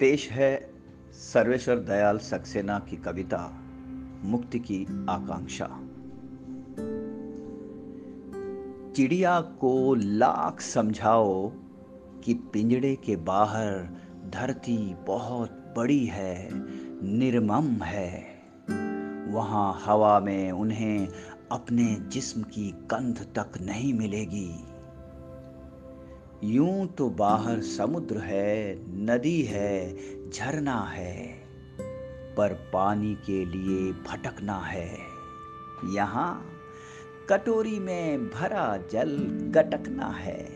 पेश है सर्वेश्वर दयाल सक्सेना की कविता, मुक्ति की आकांक्षा। चिड़िया को लाख समझाओ कि पिंजड़े के बाहर धरती बहुत बड़ी है, निर्मम है। वहाँ हवा में उन्हें अपने जिस्म की कंध तक नहीं मिलेगी। यूँ तो बाहर समुद्र है, नदी है, झरना है, पर पानी के लिए भटकना है। यहाँ कटोरी में भरा जल गटकना है।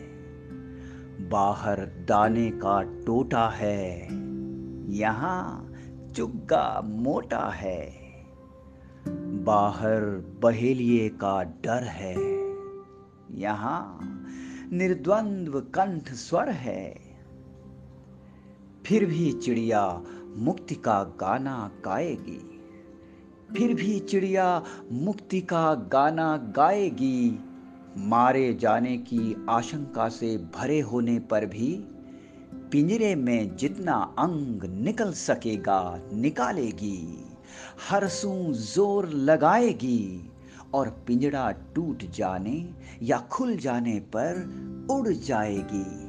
बाहर दाने का टोटा है। यहाँ चुग्गा मोटा है। बाहर बहेलिए का डर है। यहाँ निर्द्वंद्व कंठ स्वर है। फिर भी चिड़िया मुक्ति का गाना गाएगी। फिर भी चिड़िया मुक्ति का गाना गाएगी। मारे जाने की आशंका से भरे होने पर भी पिंजरे में जितना अंग निकल सकेगा निकालेगी। हरसू ज़ोर लगाएगी। और पिंजड़ा टूट जाने या खुल जाने पर उड़ जाएगी।